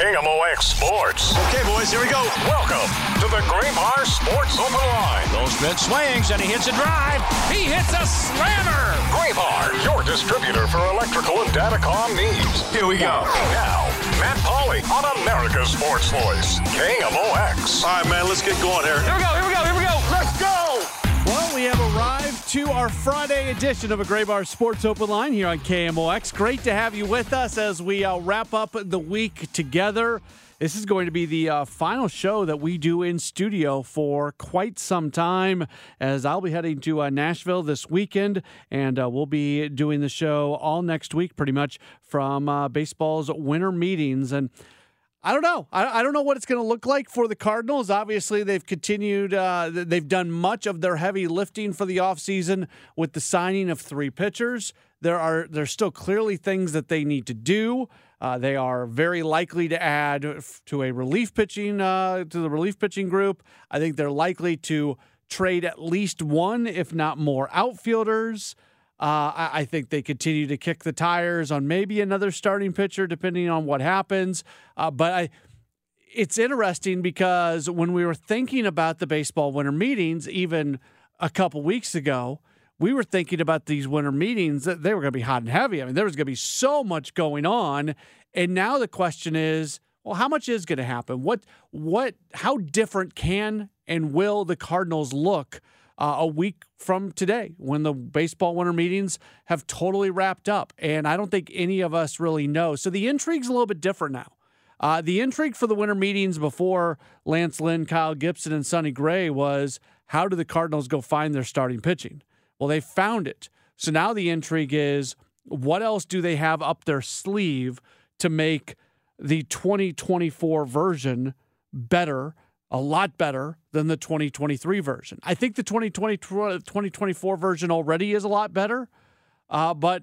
KMOX Sports. Okay, boys, here we go. Welcome to the Graybar Sports Open Line. Goldschmidt swings and he hits a drive. He hits a slammer. Graybar, your distributor for electrical and datacom needs. Here we go. Now, Matt Pauley on America's Sports Voice, KMOX. All right, man, let's get going here. Here we go, here we go, here we go. To our Friday edition of a Graybar Sports Open Line here on KMOX. Great to have you with us as we uh, wrap up the week together. This is going to be the uh, final show that we do in studio for quite some time, as I'll be heading to uh, Nashville this weekend, and uh, we'll be doing the show all next week, pretty much from uh, baseball's winter meetings. And I don't know. I, I don't know what it's going to look like for the Cardinals. Obviously, they've continued, uh, they've done much of their heavy lifting for the offseason with the signing of three pitchers. There are there's still clearly things that they need to do. Uh, they are very likely to add f- to a relief pitching uh, to the relief pitching group. I think they're likely to trade at least one, if not more, outfielders. Uh, I, I think they continue to kick the tires on maybe another starting pitcher, depending on what happens. Uh, but I, it's interesting because when we were thinking about the baseball winter meetings, even a couple weeks ago, we were thinking about these winter meetings that they were going to be hot and heavy. I mean, there was going to be so much going on, and now the question is, well, how much is going to happen? What, what, how different can and will the Cardinals look? Uh, a week from today when the baseball winter meetings have totally wrapped up. And I don't think any of us really know. So the intrigue's a little bit different now. Uh, the intrigue for the winter meetings before Lance Lynn, Kyle Gibson, and Sonny Gray was how do the Cardinals go find their starting pitching? Well, they found it. So now the intrigue is what else do they have up their sleeve to make the 2024 version better a lot better than the 2023 version. I think the 2020 2024 version already is a lot better, uh, but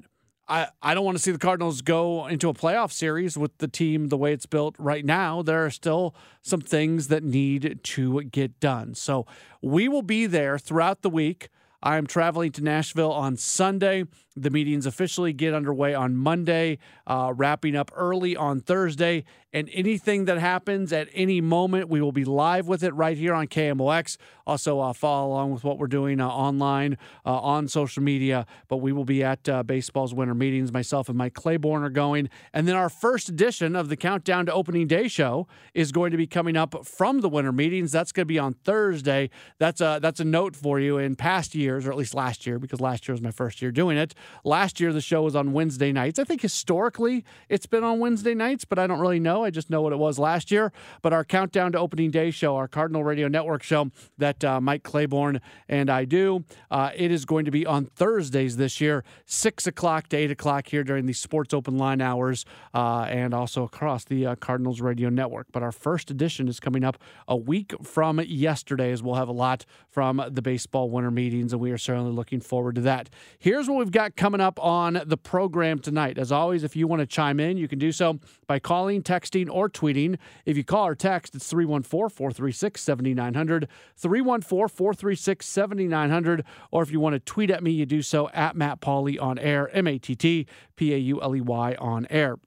I, I don't want to see the Cardinals go into a playoff series with the team the way it's built right now. There are still some things that need to get done. So we will be there throughout the week. I'm traveling to Nashville on Sunday. The meetings officially get underway on Monday, uh, wrapping up early on Thursday. And anything that happens at any moment, we will be live with it right here on KMOX. Also, uh, follow along with what we're doing uh, online, uh, on social media. But we will be at uh, baseball's winter meetings. Myself and Mike Claiborne are going. And then our first edition of the Countdown to Opening Day show is going to be coming up from the winter meetings. That's going to be on Thursday. That's a, that's a note for you in past years, or at least last year, because last year was my first year doing it. Last year, the show was on Wednesday nights. I think historically it's been on Wednesday nights, but I don't really know. I just know what it was last year. But our countdown to opening day show, our Cardinal Radio Network show that uh, Mike Claiborne and I do, uh, it is going to be on Thursdays this year, 6 o'clock to 8 o'clock here during the Sports Open line hours uh, and also across the uh, Cardinals Radio Network. But our first edition is coming up a week from yesterday, as we'll have a lot from the baseball winter meetings, and we are certainly looking forward to that. Here's what we've got coming up on the program tonight. As always, if you want to chime in, you can do so by calling, texting, or tweeting. If you call or text, it's 314 436 7900, 314 436 7900. Or if you want to tweet at me, you do so at Matt Pauley on air, M A T T P A U L E Y on air.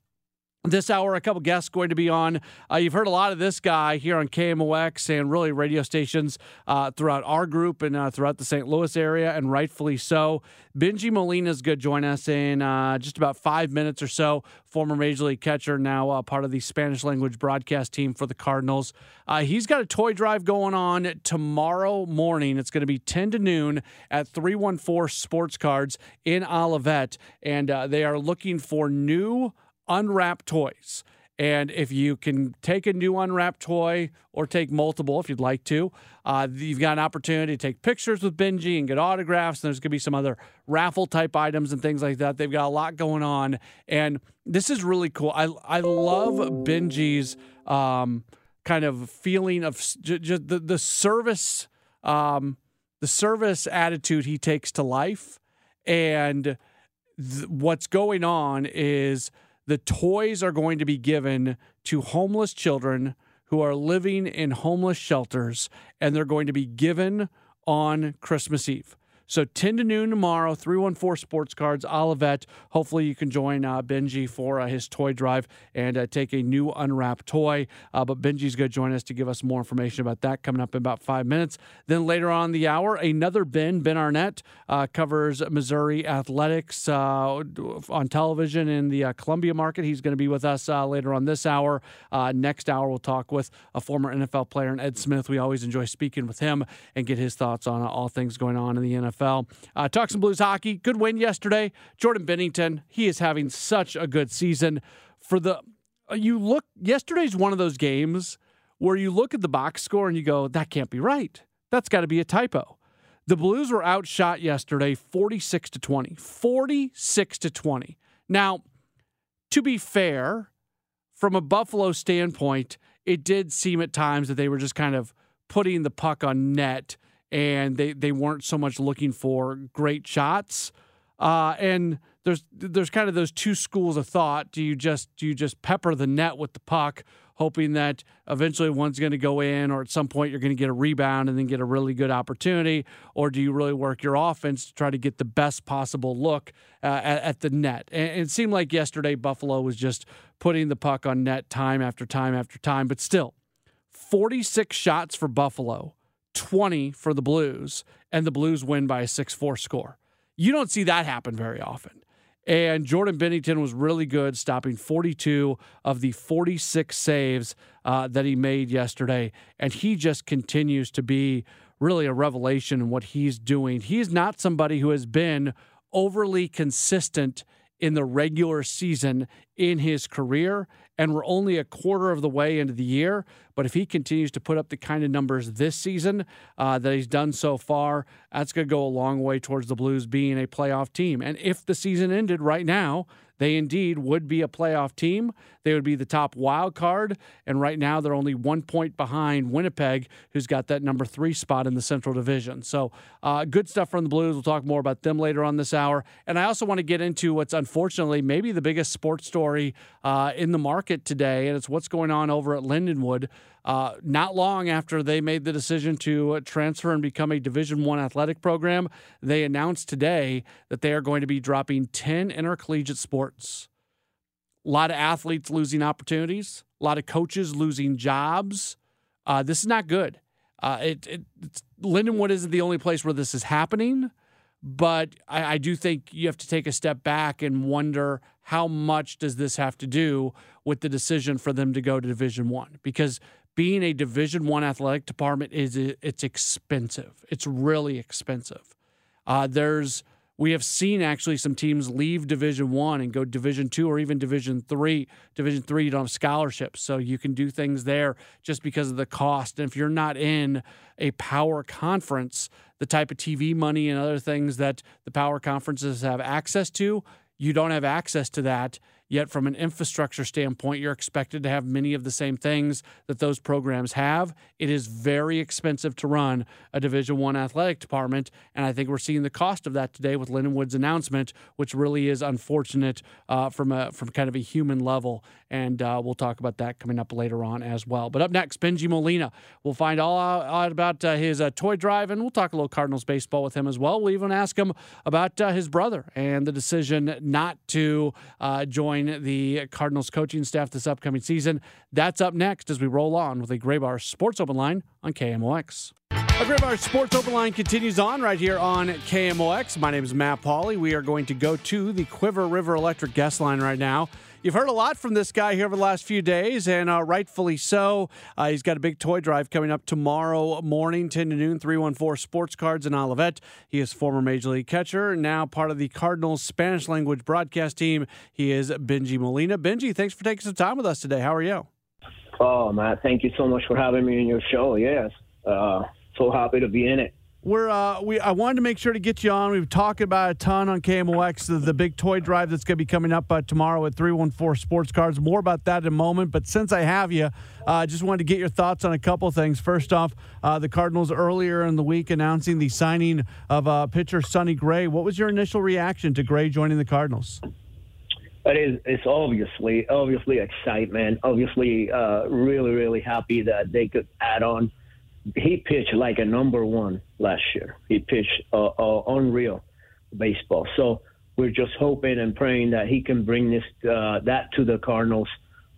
This hour, a couple guests going to be on. Uh, you've heard a lot of this guy here on KMOX and really radio stations uh, throughout our group and uh, throughout the St. Louis area, and rightfully so. Bengie Molina is going to join us in uh, just about five minutes or so. Former Major League catcher, now uh, part of the Spanish language broadcast team for the Cardinals. Uh, he's got a toy drive going on tomorrow morning. It's going to be 10 to noon at 314 Sports Cards in Olivette, and they are looking for new unwrapped toys. And if you can take a new unwrapped toy or take multiple if you'd like to, uh, you've got an opportunity to take pictures with Bengie and get autographs. And there's going to be some other raffle type items and things like that. They've got a lot going on. And this is really cool. I, I love Bengie's um, kind of feeling of just the, the service, um, the service attitude he takes to life. And th- what's going on is – the toys are going to be given to homeless children who are living in homeless shelters, and they're going to be given on Christmas Eve. So 10 to noon tomorrow, 314 Sports Cards, Olivette. Hopefully you can join uh, Bengie for uh, his toy drive and uh, take a new unwrapped toy. Uh, but Bengie's going to join us to give us more information about that coming up in about five minutes. Then later on the hour, another Ben, Ben Arnet, uh, covers Missouri athletics uh, on television in the Columbia market. He's going to be with us later on this hour. next hour, we'll talk with a former NFL player, Ed Smith. We always enjoy speaking with him and get his thoughts on all things going on in the NFL. Uh, talk some Blues hockey. Good win yesterday. Jordan Binnington, he is having such a good season. For the uh, you look yesterday's one of those games where you look at the box score and you go, that can't be right. That's got to be a typo. The Blues were outshot yesterday 46 to 20. 46 to 20. Now, to be fair, from a Buffalo standpoint, it did seem at times that they were just kind of putting the puck on net and they, they weren't so much looking for great shots. Uh, and there's there's kind of those two schools of thought. Do you just do you just pepper the net with the puck, hoping that eventually one's going to go in, or at some point you're going to get a rebound and then get a really good opportunity, or do you really work your offense to try to get the best possible look uh, at, at, the net? And, it seemed like yesterday Buffalo was just putting the puck on net time after time after time, but still, 46 shots for Buffalo 20 for the Blues, and the Blues win by a 6 4 score. You don't see that happen very often. And Jordan Binnington was really good, stopping 42 of the 46 saves uh, that he made yesterday. And he just continues to be really a revelation in what he's doing. He's not somebody who has been overly consistent in the regular season in his career. And we're only a quarter of the way into the year. But if he continues to put up the kind of numbers this season uh, that he's done so far, that's going to go a long way towards the Blues being a playoff team. And if the season ended right now, they indeed would be a playoff team. They would be the top wild card. And right now, they're only one point behind Winnipeg, who's got that number three spot in the Central Division. So, uh, good stuff from the Blues. We'll talk more about them later on this hour. And I also want to get into what's unfortunately maybe the biggest sports story uh, in the market today, and it's what's going on over at Lindenwood. Uh, not long after they made the decision to uh, transfer and become a Division One athletic program, they announced today that they are going to be dropping 10 intercollegiate sports. A lot of athletes losing opportunities, a lot of coaches losing jobs. Uh, this is not good. Uh, it, it, Lindenwood isn't the only place where this is happening, but I, I do think you have to take a step back and wonder how much does this have to do with the decision for them to go to Division One? Because being a Division One athletic department is it's expensive. It's really expensive. Uh, there's we have seen actually some teams leave Division One and go Division Two or even Division Three. Division Three, you don't have scholarships, so you can do things there just because of the cost. And if you're not in a power conference, the type of TV money and other things that the power conferences have access to, you don't have access to that Yet, from an infrastructure standpoint, you're expected to have many of the same things that those programs have. It is very expensive to run a Division One athletic department, and I think we're seeing the cost of that today with Lindenwood's announcement, which really is unfortunate uh, from a from kind of a human level. And uh, we'll talk about that coming up later on as well. But up next, Bengie Molina. We'll find all out about uh, his uh, toy drive, and we'll talk a little Cardinals baseball with him as well. We'll even ask him about uh, his brother and the decision not to uh, join the Cardinals coaching staff this upcoming season. That's up next as we roll on with a Graybar Sports Open Line on KMOX. A Graybar Sports Open Line continues on right here on KMOX. My name is Matt Pauley. We are going to go to the Cuivre River Electric guest line right now. You've heard a lot from this guy here over the last few days, and uh, rightfully so. Uh, he's got a big toy drive coming up tomorrow morning, 10 to noon, 314 Sports Cards in Olivette. He is former Major League catcher, now part of the Cardinals Spanish language broadcast team. He is Bengie Molina. Bengie, thanks for taking some time with us today. How are you? Oh, Matt, thank you so much for having me in your show. Yes, uh, so happy to be in it we're uh, we I wanted to make sure to get you on. We've talked about a ton on KMOX, the, the big toy drive that's going to be coming up uh, tomorrow at 314 Sports Cards. More about that in a moment. But since I have you, I uh, just wanted to get your thoughts on a couple things. First off, uh, the Cardinals earlier in the week announcing the signing of uh, pitcher Sonny Gray. What was your initial reaction to Gray joining the Cardinals? It is. It's obviously, obviously excitement. Obviously, uh, really, really happy that they could add on he pitched like a number one last year. He pitched uh, uh, unreal baseball. So we're just hoping and praying that he can bring this uh, that to the Cardinals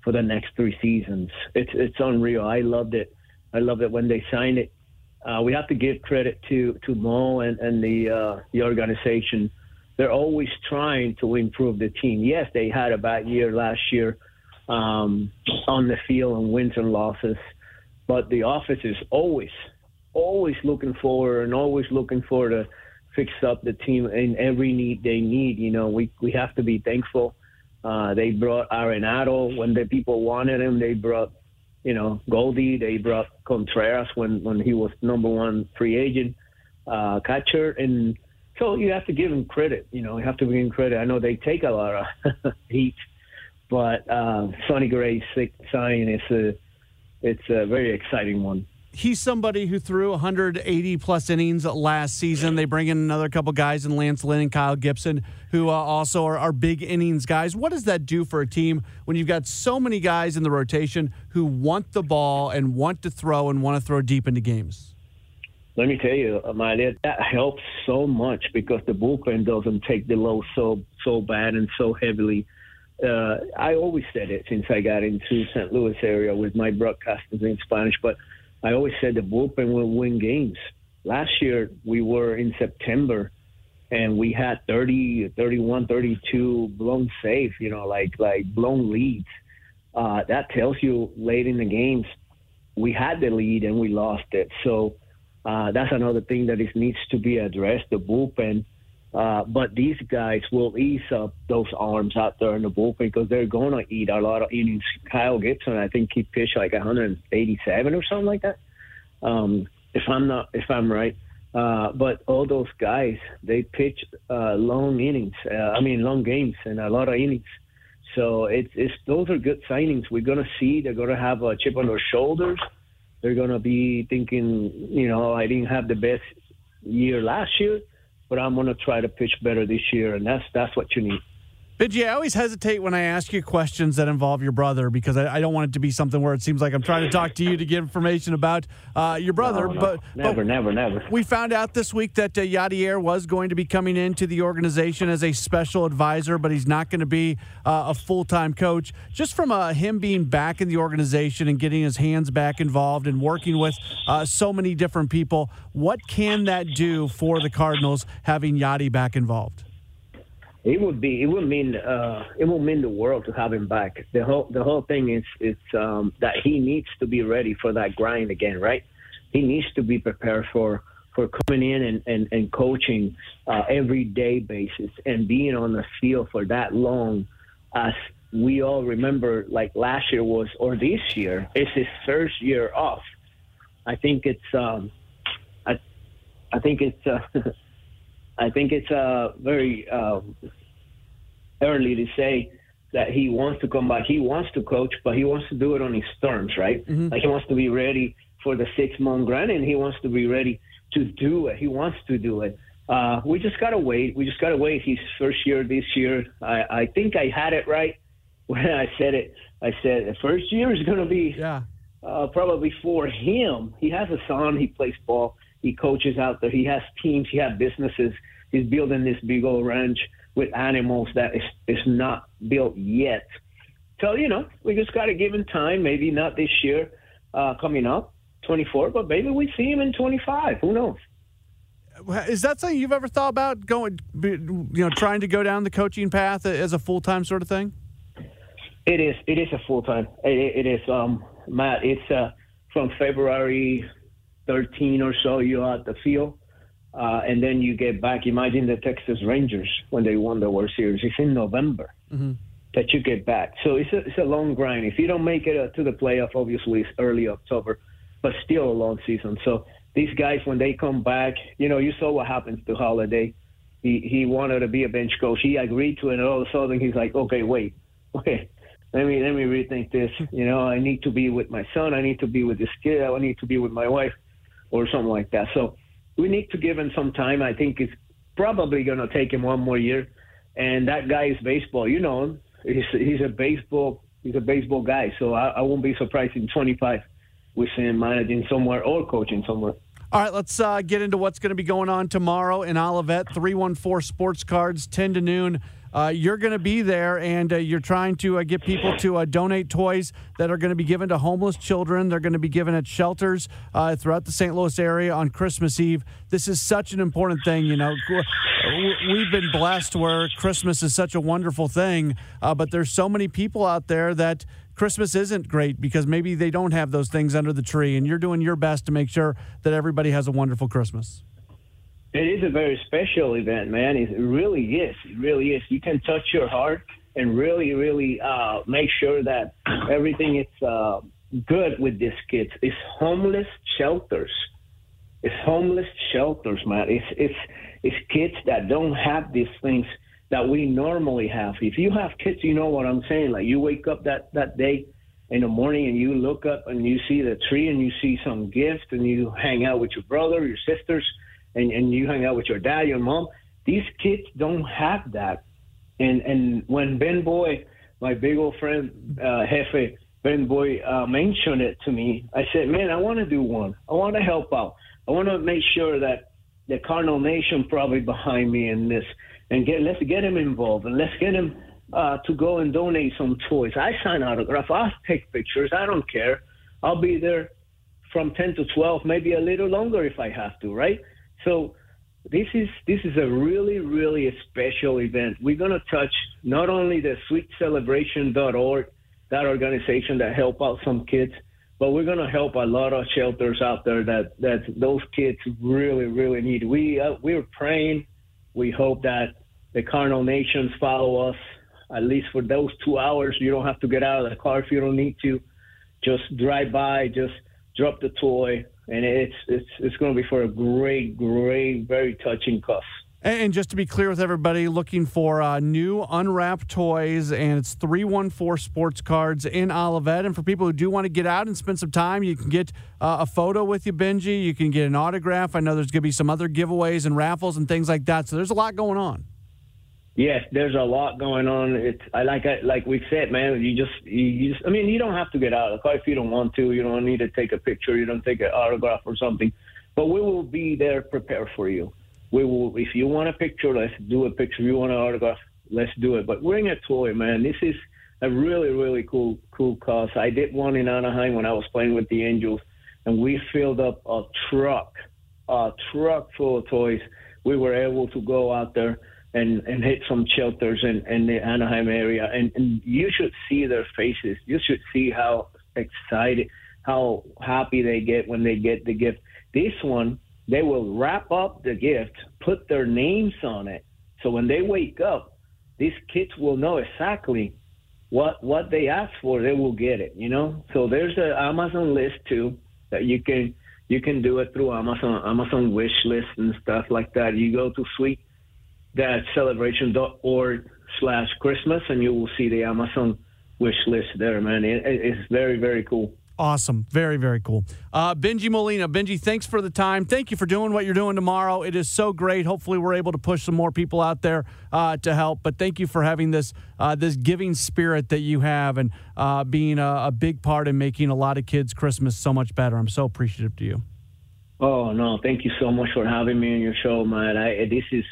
for the next three seasons. It's it's unreal. I loved it. I loved it when they signed it. Uh, we have to give credit to to Mo and and the uh, the organization. They're always trying to improve the team. Yes, they had a bad year last year um, on the field and wins and losses, but the office is always always looking forward and always looking for to fix up the team in every need they need. You know, we we have to be thankful. Uh, they brought Arenado when the people wanted him. They brought, you know, Goldie. They brought Contreras when when he was number one free agent uh, catcher, and so you have to give him credit. You know, you have to give him credit. I know they take a lot of heat, but uh, Sonny Gray's sign is a it's a very exciting one he's somebody who threw 180 plus innings last season. They bring in another couple guys in Lance Lynn and Kyle Gibson, who uh, also are, are, big innings guys. What does that do for a team when you've got so many guys in the rotation who want the ball and want to throw and want to throw deep into games? Let me tell you, Amalia, that helps so much because the bullpen doesn't take the load so so bad and so heavily. Uh, I always said it since I got into St. Louis area with my broadcasters in Spanish, but I always said the bullpen will win games. Last year we were in September and we had 30, 31, 32 blown safe, you know, like like blown leads. Uh, that tells you late in the games we had the lead and we lost it. So uh, that's another thing that is, needs to be addressed. The bullpen uh, but these guys will ease up those arms out there in the bullpen because they're going to eat a lot of innings. Kyle Gibson, I think he pitched like 187 or something like that. Um, if I'm not, if I'm right. Uh, but all those guys, they pitch uh, long innings. Uh, I mean, long games and a lot of innings. So it's, it's those are good signings. We're gonna see they're gonna have a chip on their shoulders. They're gonna be thinking, you know, I didn't have the best year last year but I'm going to try to pitch better this year, and that's that's what you need. Bengie, I always hesitate when I ask you questions that involve your brother because I, I, don't want it to be something where it seems like I'm trying to talk to you to get information about uh, your brother. No, no. But never, but never, never. We found out this week that uh, Yadier was going to be coming into the organization as a special advisor, but he's not going to be uh, a full time coach. Just from uh, him being back in the organization and getting his hands back involved and working with uh, so many different people, what can that do for the Cardinals having Yadi back involved? It would be it would mean uh, it will mean the world to have him back. The whole the whole thing is is um, that he needs to be ready for that grind again, right? He needs to be prepared for for coming in and and, and coaching uh, every day basis and being on the field for that long. As we all remember, like last year was or this year it's his first year off. I think it's um, I I think it's. Uh, I think it's uh, very uh, early to say that he wants to come back. He wants to coach, but he wants to do it on his terms, right? Mm-hmm. Like he wants to be ready for the six month grant, and he wants to be ready to do it. He wants to do it. Uh, we just gotta wait. We just gotta wait. His first year this year. I, I think I had it right when I said it. I said the first year is gonna be yeah. uh, probably for him. He has a son. He plays ball. He coaches out there. He has teams. He has businesses. He's building this big old ranch with animals that is is not built yet. So you know, we just got to give him time. Maybe not this year, uh, coming up, 24, but maybe we see him in 25. Who knows? Is that something you've ever thought about going, you know, trying to go down the coaching path as a full time sort of thing? It is. It is a full time. It, it is, um, Matt. It's uh, from February 13 or so. You're at the field, uh, and then you get back. Imagine the Texas Rangers when they won the World Series. It's in November mm-hmm. that you get back. So it's a, it's a long grind. If you don't make it uh, to the playoff, obviously it's early October, but still a long season. So these guys, when they come back, you know, you saw what happens to Holliday. He he wanted to be a bench coach. He agreed to it, and all of a sudden he's like, okay, wait, wait let me let me rethink this. You know, I need to be with my son. I need to be with this kid. I need to be with my wife, or something like that. So we need to give him some time. I think it's probably going to take him one more year. And that guy is baseball. You know. He's he's a baseball he's a baseball guy. So I, I won't be surprised in 25 we see him managing somewhere or coaching somewhere. All right, let's uh, get into what's going to be going on tomorrow in Olivette. 314 Sports Cards, 10 to noon. Uh, you're going to be there and uh, you're trying to uh, get people to uh, donate toys that are going to be given to homeless children. They're going to be given at shelters uh, throughout the St. Louis area on Christmas Eve. This is such an important thing. You know, we've been blessed where Christmas is such a wonderful thing, but there's so many people out there that Christmas isn't great because maybe they don't have those things under the tree, and you're doing your best to make sure that everybody has a wonderful Christmas. It is a very special event, man. It really is. It really is. You can touch your heart and really, really uh, make sure that everything is uh, good with these kids. It's homeless shelters. It's homeless shelters, man. It's it's it's kids that don't have these things that we normally have. If you have kids, you know what I'm saying. Like you wake up that that day in the morning and you look up and you see the tree and you see some gift and you hang out with your brother, your sisters and, and you hang out with your dad, your mom. These kids don't have that. And and when Ben Boy, my big old friend, uh, Jefe, Ben Boy, uh, mentioned it to me, I said, man, I want to do one. I want to help out. I want to make sure that the Cardinal Nation probably behind me in this, and get let's get him involved and let's get him uh, to go and donate some toys. I sign autographs. I'll take pictures. I don't care. I'll be there from 10 to 12, maybe a little longer if I have to, right? So this is this is a really really special event. We're going to touch not only the sweetcelebration.org, that organization that help out some kids, but we're going to help a lot of shelters out there that that those kids really really need. We uh, we're praying. We hope that the carnal Nations follow us at least for those two hours. You don't have to get out of the car if you don't need to. Just drive by. Just drop the toy and it's it's it's going to be for a great, great, very touching cause. And just to be clear with everybody, looking for uh, new unwrapped toys, and it's 314 Sports Cards in Olivette. And for people who do want to get out and spend some time, you can get uh, a photo with you, Bengie. You can get an autograph. I know there's going to be some other giveaways and raffles and things like that. So there's a lot going on. Yes, there's a lot going on. It's I like I, like we said, man. You just you just I mean, you don't have to get out if you don't want to. You don't need to take a picture. You don't take an autograph or something. But we will be there prepared for you. We will if you want a picture, let's do a picture. If you want an autograph, let's do it. But bring a toy, man. This is a really really cool cool cause. I did one in Anaheim when I was playing with the Angels, and we filled up a truck, a truck full of toys. We were able to go out there and, and hit some shelters in, in the Anaheim area. And, and you should see their faces. You should see how excited, how happy they get when they get the gift. This one, they will wrap up the gift, put their names on it. So when they wake up, these kids will know exactly what what they ask for. They will get it. You know. So there's an Amazon list too that you can you can do it through Amazon Amazon wish list and stuff like that. You go to Sweet that celebration.org slash Christmas, and you will see the Amazon wish list there, man. It, it's very, very cool. Awesome. Very, very cool. Uh, Bengie Molina. Bengie, thanks for the time. Thank you for doing what you're doing tomorrow. It is so great. Hopefully, we're able to push some more people out there uh, to help. But thank you for having this uh, this giving spirit that you have and uh, being a, a, big part in making a lot of kids' Christmas so much better. I'm so appreciative to you. Oh, no. Thank you so much for having me on your show, man. I, this is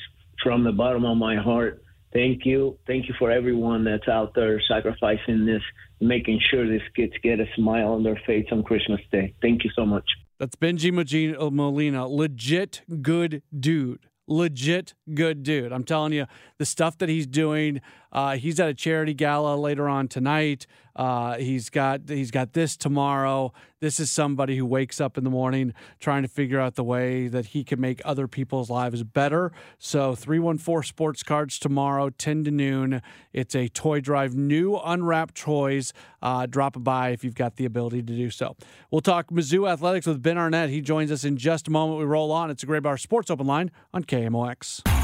from the bottom of my heart. Thank you. Thank you for everyone that's out there sacrificing this, making sure these kids get a smile on their face on Christmas Day. Thank you so much. That's Bengie uh, Molina, legit good dude legit good dude. I'm telling you, the stuff that he's doing. Uh, he's at a charity gala later on tonight. Uh, he's got he's got this tomorrow. This is somebody who wakes up in the morning trying to figure out the way that he can make other people's lives better. So 314 Sports Cards tomorrow, 10 to noon. It's a toy drive, new unwrapped toys. Uh, drop by if you've got the ability to do so. We'll talk Mizzou athletics with Ben Arnet. He joins us in just a moment. We roll on. It's a Graybar Sports Open Line on KMOX.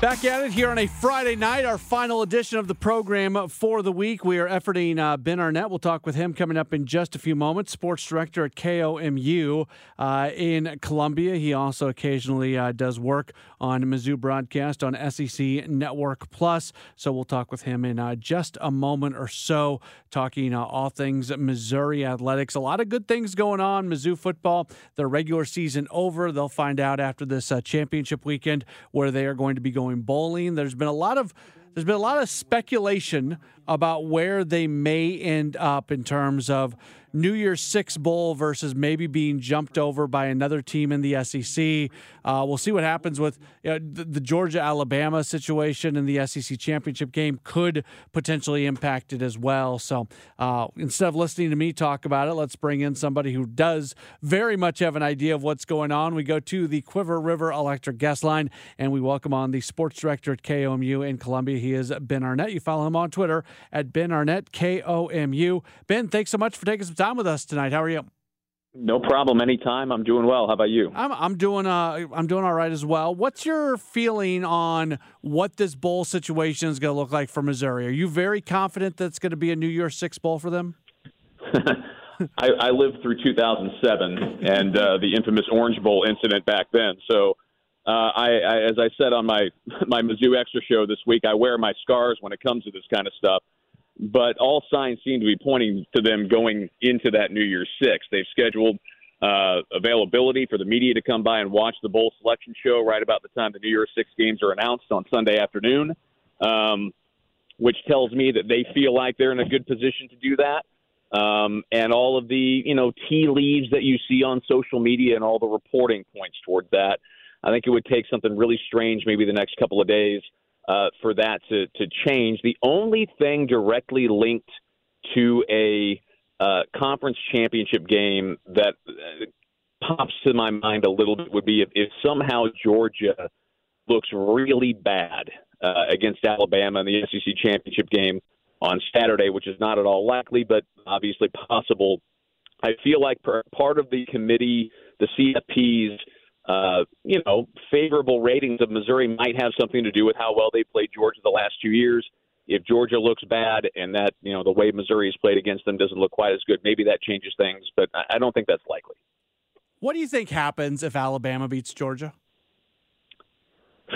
Back at it here on a Friday night, our final edition of the program for the week. We are efforting uh, Ben Arnet. We'll talk with him coming up in just a few moments. Sports director at KOMU uh, in Columbia. He also occasionally uh, does work on Mizzou broadcast on SEC Network Plus. So we'll talk with him in uh, just a moment or so, talking uh, all things Missouri athletics. A lot of good things going on. Mizzou football, their regular season over. They'll find out after this uh, championship weekend where they are going to be going going bowling. There's been a lot of there's been a lot of speculation about where they may end up in terms of New Year's Six Bowl versus maybe being jumped over by another team in the SEC. Uh, we'll see what happens with you know, the, the Georgia Alabama situation in the SEC championship game could potentially impact it as well. So uh, instead of listening to me talk about it, let's bring in somebody who does very much have an idea of what's going on. We go to the Cuivre River Electric Guest Line and we welcome on the sports director at KOMU in Columbia. He is Ben Arnet. You follow him on Twitter at Ben Arnet, K O M U. Ben, thanks so much for taking some time with us tonight. How are you? No problem. Anytime. I'm doing well. How about you? I'm I'm doing uh I'm doing all right as well. What's your feeling on what this bowl situation is going to look like for Missouri? Are you very confident that it's going to be a New Year's Six bowl for them? I, I lived through 2007 and uh, the infamous Orange Bowl incident back then. So, uh, I, I as I said on my my Mizzou Extra show this week, I wear my scars when it comes to this kind of stuff but all signs seem to be pointing to them going into that New Year's Six. They've scheduled uh, availability for the media to come by and watch the bowl selection show right about the time the New Year's Six games are announced on Sunday afternoon, um, which tells me that they feel like they're in a good position to do that. Um, and all of the you know tea leaves that you see on social media and all the reporting points toward that. I think it would take something really strange, maybe the next couple of days, uh, for that to, to change. The only thing directly linked to a uh, conference championship game that uh, pops to my mind a little bit would be if, if somehow Georgia looks really bad uh, against Alabama in the SEC championship game on Saturday, which is not at all likely, but obviously possible. I feel like part of the committee, the CFP's uh, you know, favorable ratings of Missouri might have something to do with how well they played Georgia the last two years. If Georgia looks bad and that, you know, the way Missouri has played against them doesn't look quite as good, maybe that changes things, but I don't think that's likely. What do you think happens if Alabama beats Georgia?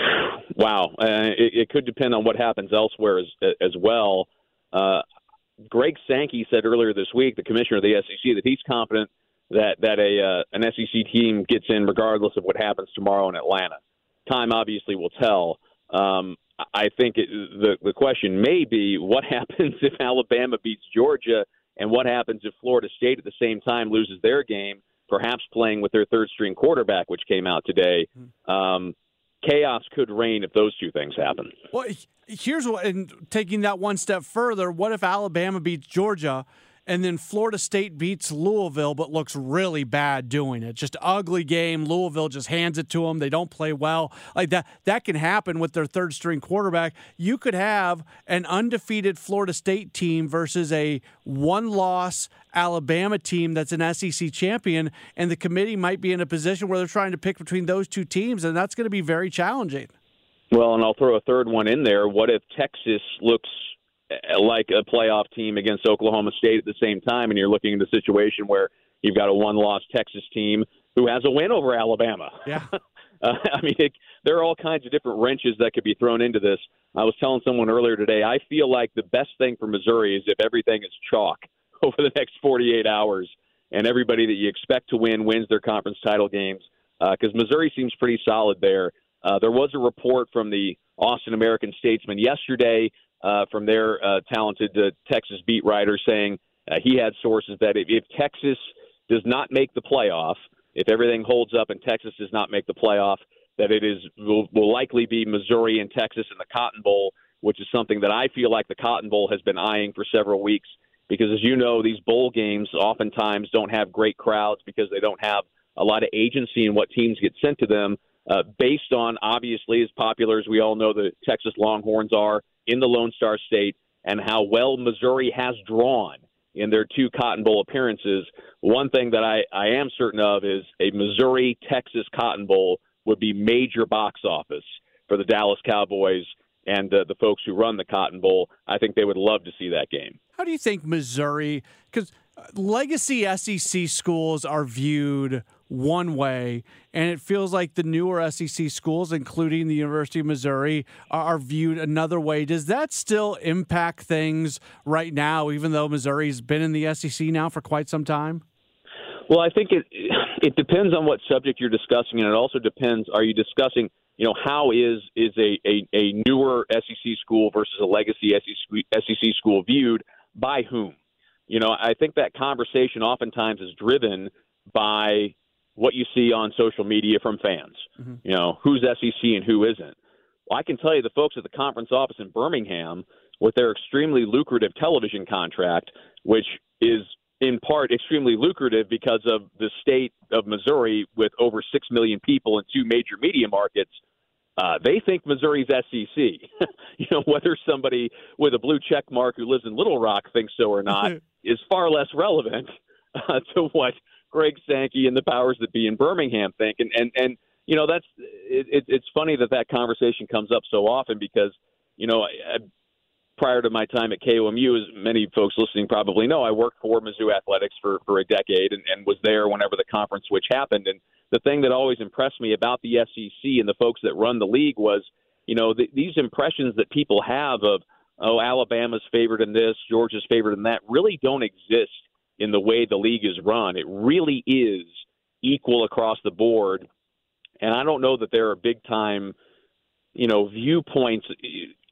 Wow. Uh, it, it, could depend on what happens elsewhere as, as well. Uh, Greg Sankey said earlier this week, the commissioner of the SEC, that he's confident – that that a uh, an SEC team gets in regardless of what happens tomorrow in Atlanta. Time obviously will tell. Um, I think it, the the question may be what happens if Alabama beats Georgia, and what happens if Florida State at the same time loses their game, perhaps playing with their third string quarterback, which came out today. Um, chaos could reign if those two things happen. Well, here's what, and taking that one step further, what if Alabama beats Georgia? And then Florida State beats Louisville, but looks really bad doing it. Just ugly game. Louisville just hands it to them. They don't play well. Like that, that can happen with their third string quarterback. You could have an undefeated Florida State team versus a one loss Alabama team that's an SEC champion, and the committee might be in a position where they're trying to pick between those two teams, and that's going to be very challenging. Well, and I'll throw a third one in there. What if Texas looks like a playoff team against Oklahoma State at the same time, and you're looking at a situation where you've got a one-loss Texas team who has a win over Alabama. Yeah. uh, I mean, it, there are all kinds of different wrenches that could be thrown into this. I was telling someone earlier today, I feel like the best thing for Missouri is if everything is chalk over the next 48 hours, and everybody that you expect to win wins their conference title games, because uh, Missouri seems pretty solid there. Uh, there was a report from the Austin American Statesman yesterday uh, from their uh, talented uh, Texas beat writer saying uh, he had sources that if, if Texas does not make the playoff, if everything holds up and Texas does not make the playoff, that it is will, will likely be Missouri and Texas in the Cotton Bowl, which is something that I feel like the Cotton Bowl has been eyeing for several weeks. Because as you know, these bowl games oftentimes don't have great crowds because they don't have a lot of agency in what teams get sent to them. Uh, based on obviously as popular as we all know the Texas Longhorns are in the Lone Star State and how well Missouri has drawn in their two Cotton Bowl appearances. One thing that I, I am certain of is a Missouri Texas Cotton Bowl would be major box office for the Dallas Cowboys and uh, the folks who run the Cotton Bowl. I think they would love to see that game. How do you think Missouri? Because legacy SEC schools are viewed one way, and it feels like the newer SEC schools, including the University of Missouri, are, viewed another way. Does that still impact things right now, even though Missouri's been in the SEC now for quite some time? Well, I think it it depends on what subject you're discussing, and it also depends: are you discussing, you know, how is is a a, a newer SEC school versus a legacy SEC school viewed by whom? You know, I think that conversation oftentimes is driven by what you see on social media from fans. Mm-hmm. You know, who's SEC and who isn't. Well, I can tell you the folks at the conference office in Birmingham, with their extremely lucrative television contract, which is in part extremely lucrative because of the state of Missouri with over 6 million people in two major media markets. Uh, they think Missouri's SEC. you know, whether somebody with a blue check mark who lives in Little Rock thinks so or not is far less relevant uh, to what Greg Sankey and the powers that be in Birmingham think. And and and you know that's it, it, it's funny that that conversation comes up so often because you know I, prior to my time at KOMU, as many folks listening probably know, I worked for Mizzou Athletics for for a decade and, and was there whenever the conference switch happened. And the thing that always impressed me about the SEC and the folks that run the league was, you know, the, these impressions that people have of oh Alabama's favored in this, Georgia's favored in that, really don't exist in the way the league is run. It really is equal across the board. And I don't know that there are big time, you know, viewpoints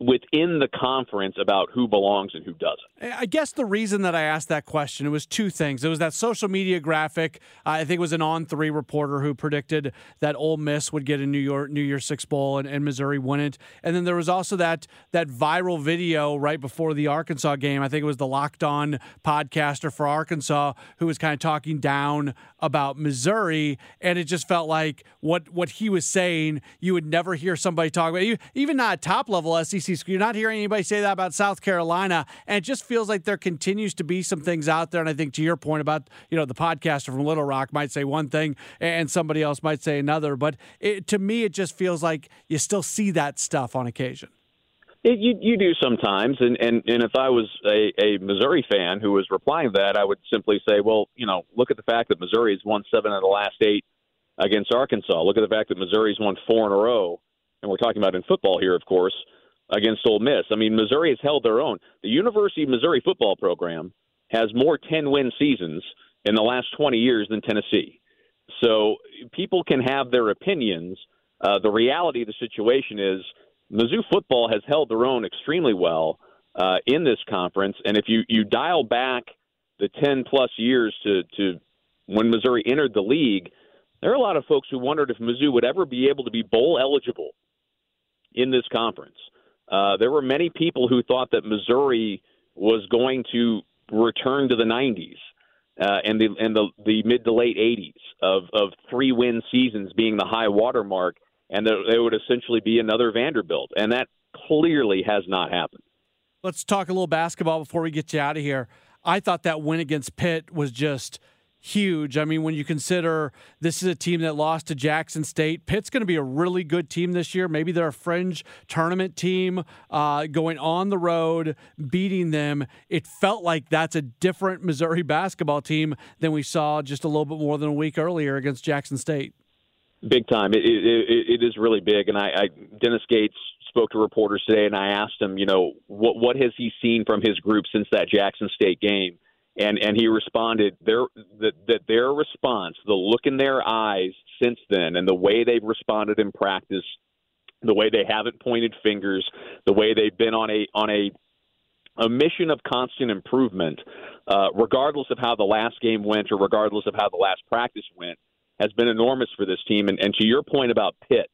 within the conference about who belongs and who doesn't. I guess the reason that I asked that question it was two things. It was that social media graphic. I think it was an on three reporter who predicted that Ole Miss would get a New York New Year Six bowl and, and Missouri wouldn't. And then there was also that that viral video right before the Arkansas game. I think it was the Locked On podcaster for Arkansas who was kind of talking down about Missouri, and it just felt like what what he was saying you would never hear somebody talk about. Even not top level SEC you're not hearing anybody say that about South Carolina, and it just feels like there continues to be some things out there. And I think to your point about you know the podcaster from Little Rock might say one thing and somebody else might say another, but it, to me it just feels like you still see that stuff on occasion. It, you you do sometimes, and and and if I was a, a Missouri fan who was replying to that, I would simply say, well, you know, look at the fact that Missouri has won seven of the last eight against Arkansas. Look at the fact that Missouri's won four in a row, and we're talking about in football here, of course, against Ole Miss. I mean, Missouri has held their own. The University of Missouri football program has more 10 win seasons in the last 20 years than Tennessee. So people can have their opinions. Uh, the reality of the situation is Mizzou football has held their own extremely well uh, in this conference. And if you, you dial back the 10 plus years to, to when Missouri entered the league, there are a lot of folks who wondered if Mizzou would ever be able to be bowl eligible in this conference. Uh, there were many people who thought that Missouri was going to return to the 90s uh, and the and the, the mid to late 80s of of three win seasons being the high water mark, and that they would essentially be another Vanderbilt, and that clearly has not happened. Let's talk a little basketball before we get you out of here. I thought that win against Pitt was just huge. I mean, when you consider this is a team that lost to Jackson State, Pitt's going to be a really good team this year. Maybe they're a fringe tournament team uh, going on the road, beating them. It felt like that's a different Missouri basketball team than we saw just a little bit more than a week earlier against Jackson State. Big time. It, it, it is really big. And I, I Dennis Gates spoke to reporters today, and I asked him, you know, what what has he seen from his group since that Jackson State game? And and he responded their that that their response, the look in their eyes since then, and the way they've responded in practice, the way they haven't pointed fingers, the way they've been on a on a a mission of constant improvement, uh, regardless of how the last game went or regardless of how the last practice went, has been enormous for this team. And, and to your point about Pitt,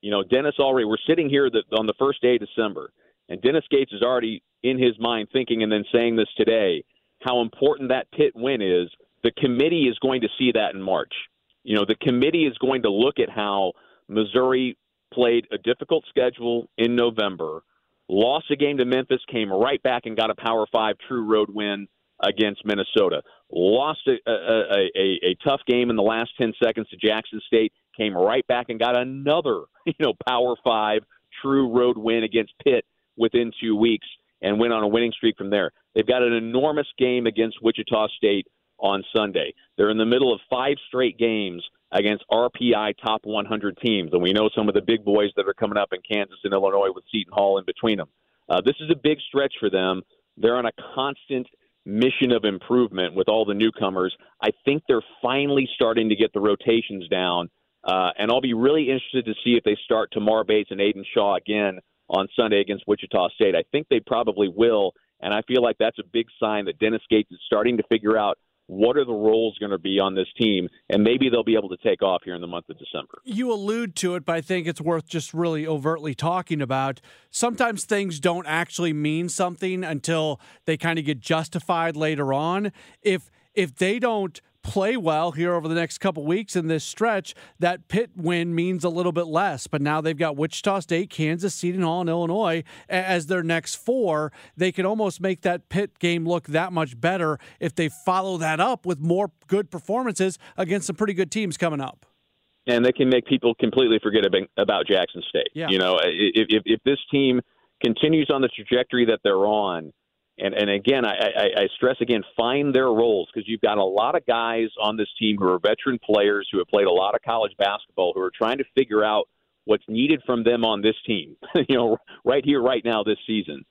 you know, Dennis already, we're sitting here the, on the first day of December, and Dennis Gates is already in his mind thinking and then saying this today how important that Pitt win is, the committee is going to see that in March. You know, the committee is going to look at how Missouri played a difficult schedule in November, lost a game to Memphis, came right back and got a Power Five true road win against Minnesota, lost a, a, a, a tough game in the last 10 seconds to Jackson State, came right back and got another, you know, Power Five true road win against Pitt within two weeks and went on a winning streak from there. They've got an enormous game against Wichita State on Sunday. They're in the middle of five straight games against RPI top 100 teams, and we know some of the big boys that are coming up in Kansas and Illinois with Seton Hall in between them. Uh, this is a big stretch for them. They're on a constant mission of improvement with all the newcomers. I think they're finally starting to get the rotations down, uh, and I'll be really interested to see if they start Tamar Bates and Aidan Shaw again on Sunday against Wichita State. I think they probably will, and I feel like that's a big sign that Dennis Gates is starting to figure out what are the roles going to be on this team, and maybe they'll be able to take off here in the month of December. You allude to it, but I think it's worth just really overtly talking about. Sometimes things don't actually mean something until they kind of get justified later on. If if they don't play well here over the next couple weeks in this stretch, that Pitt win means a little bit less. But now they've got Wichita State, Kansas, Seton Hall, and Illinois as their next four. They can almost make that Pitt game look that much better if they follow that up with more good performances against some pretty good teams coming up. And they can make people completely forget about Jackson State. Yeah. You know, if, if, if this team continues on the trajectory that they're on, and and again, I, I, I stress again, find their roles because you've got a lot of guys on this team who are veteran players who have played a lot of college basketball who are trying to figure out what's needed from them on this team. you know, right here, right now, this season.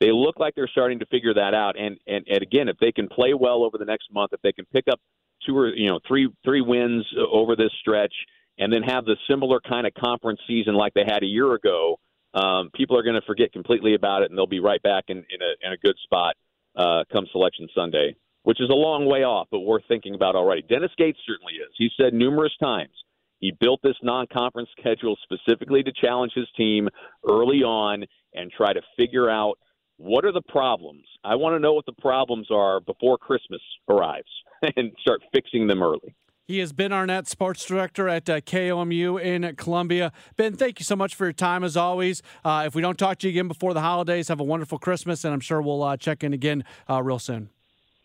They look like they're starting to figure that out, and, and and again, if they can play well over the next month, if they can pick up two or you know three three wins over this stretch, and then have the similar kind of conference season like they had a year ago, um, people are going to forget completely about it, and they'll be right back in, in, a, in a good spot uh, come Selection Sunday, which is a long way off, but worth thinking about already. Dennis Gates certainly is. He said numerous times he built this non-conference schedule specifically to challenge his team early on and try to figure out what are the problems. I want to know what the problems are before Christmas arrives and start fixing them early. He is Ben Arnet, sports director at uh, KOMU in Columbia. Ben, thank you so much for your time as always. Uh, if we don't talk to you again before the holidays, have a wonderful Christmas, and I'm sure we'll uh, check in again uh, real soon.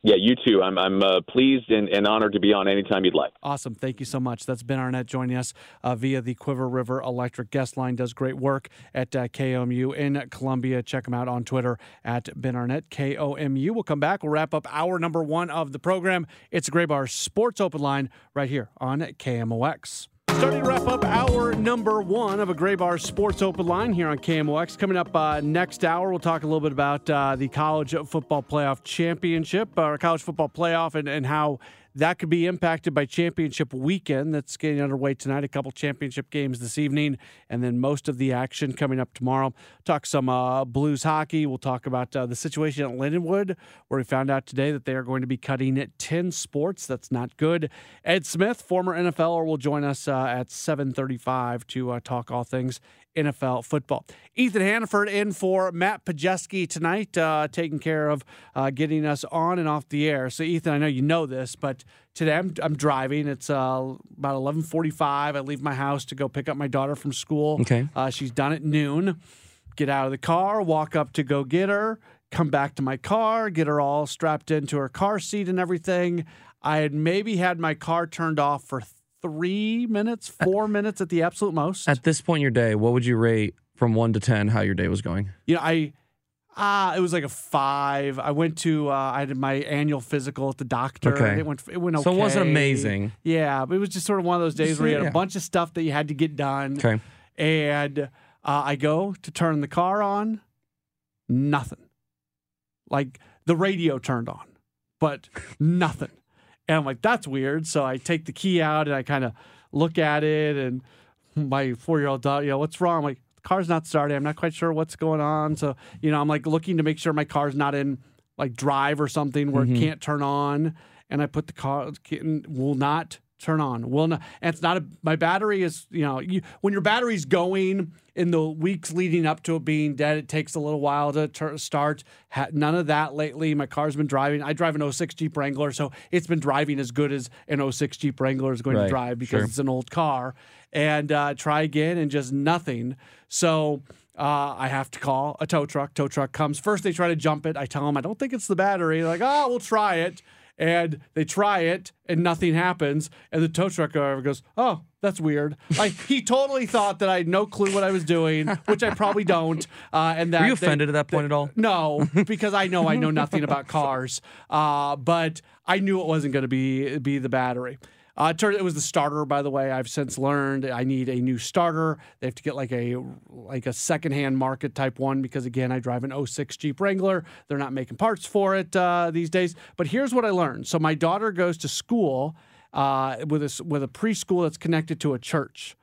Yeah, you too. I'm, I'm uh, pleased and, and, honored to be on anytime you'd like. Awesome. Thank you so much. That's Ben Arnet joining us uh, via the Cuivre River Electric Guest Line. Does great work at uh, KOMU in Columbia. Check him out on Twitter at Ben Arnet, KOMU. We'll come back. We'll wrap up hour number one of the program. It's a Graybar Sports Open Line right here on KMOX. Starting to wrap up hour number one of a Graybar Sports Open Line here on KMOX. Coming up uh, next hour, we'll talk a little bit about uh, the College Football Playoff Championship, or College Football Playoff, and, and how that could be impacted by championship weekend that's getting underway tonight. A couple championship games this evening, and then most of the action coming up tomorrow. Talk some uh, Blues hockey. We'll talk about uh, the situation at Lindenwood, where we found out today that they are going to be cutting it 10 sports. That's not good. Ed Smith, former NFLer, will join us uh, at 7:35 to uh, talk all things NFL football. Ethan Hannaford in for Matt Pajeski tonight, uh, taking care of uh, getting us on and off the air. So, Ethan, I know you know this, but today I'm, I'm driving. It's uh, about 11:45. I leave my house to go pick up my daughter from school. Okay, uh, she's done at noon. Get out of the car, walk up to go get her, come back to my car, get her all strapped into her car seat and everything. I had maybe had my car turned off for three minutes, four minutes at the absolute most. At this point in your day, what would you rate from one to ten how your day was going? You know, I ah, uh, it was like a five. I went to uh, I did my annual physical at the doctor. Okay, it went it went okay. So it wasn't amazing. Yeah, but it was just sort of one of those days where you had yeah. a bunch of stuff that you had to get done. Okay, and uh, I go to turn the car on, nothing. Like the radio turned on, but nothing. And I'm like, that's weird. So I take the key out and I kind of look at it. And my four year old daughter, you know, what's wrong? I'm like, the car's not starting. I'm not quite sure what's going on. So, you know, I'm like looking to make sure my car's not in like drive or something where Mm-hmm. it can't turn on. And I put the car, will not turn on. Will not. And it's not a, my battery is, you know, you, when your battery's going in the weeks leading up to it being dead, it takes a little while to tur start. Ha, none of that lately. My car's been driving. I drive an 06 Jeep Wrangler, so it's been driving as good as an 06 Jeep Wrangler is going Right, to drive because sure. it's an old car. And uh, try again and just nothing. So uh, I have to call a tow truck. Tow truck comes. First, they try to jump it. I tell them I don't think it's the battery. They're like, oh, we'll try it. And they try it and nothing happens. And the tow truck driver goes, "Oh, that's weird." Like he totally thought that I had no clue what I was doing, which I probably don't. Uh, and that Were you they- offended at that point at all? no, because I know I know nothing about cars. Uh, but I knew it wasn't going to be be the battery. Uh, it, turned, it was the starter, by the way. I've since learned I need a new starter. They have to get like a like a secondhand market type one because again, I drive an 06 Jeep Wrangler. They're not making parts for it uh, these days. But here's what I learned. So my daughter goes to school uh, with a with a preschool that's connected to a church.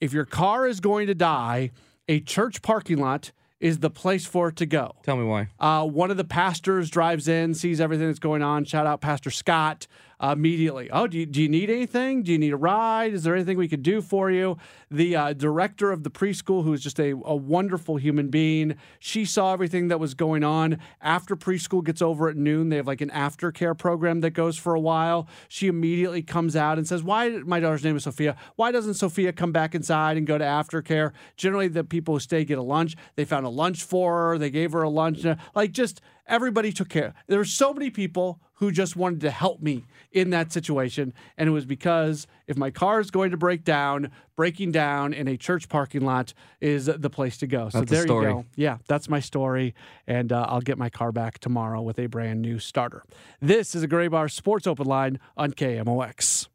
If your car is going to die, a church parking lot is the place for it to go. Tell me why. Uh, one of the pastors drives in, sees everything that's going on. Shout out Pastor Scott immediately. Oh, do you, do you need anything? Do you need a ride? Is there anything we could do for you? The uh, director of the preschool, who is just a, a wonderful human being, she saw everything that was going on. After preschool gets over at noon, they have like an aftercare program that goes for a while. She immediately comes out and says, Why, my daughter's name is Sophia, why doesn't Sophia come back inside and go to aftercare? Generally, the people who stay get a lunch. They found a lunch for her, they gave her a lunch. Like, just everybody took care. There were so many people who just wanted to help me in that situation. And it was because if my car is going to break down, breaking down in a church parking lot is the place to go. So That's the there you go. Yeah, that's my story. And uh, I'll get my car back tomorrow with a brand new starter. This is a Graybar Sports Open Line on KMOX.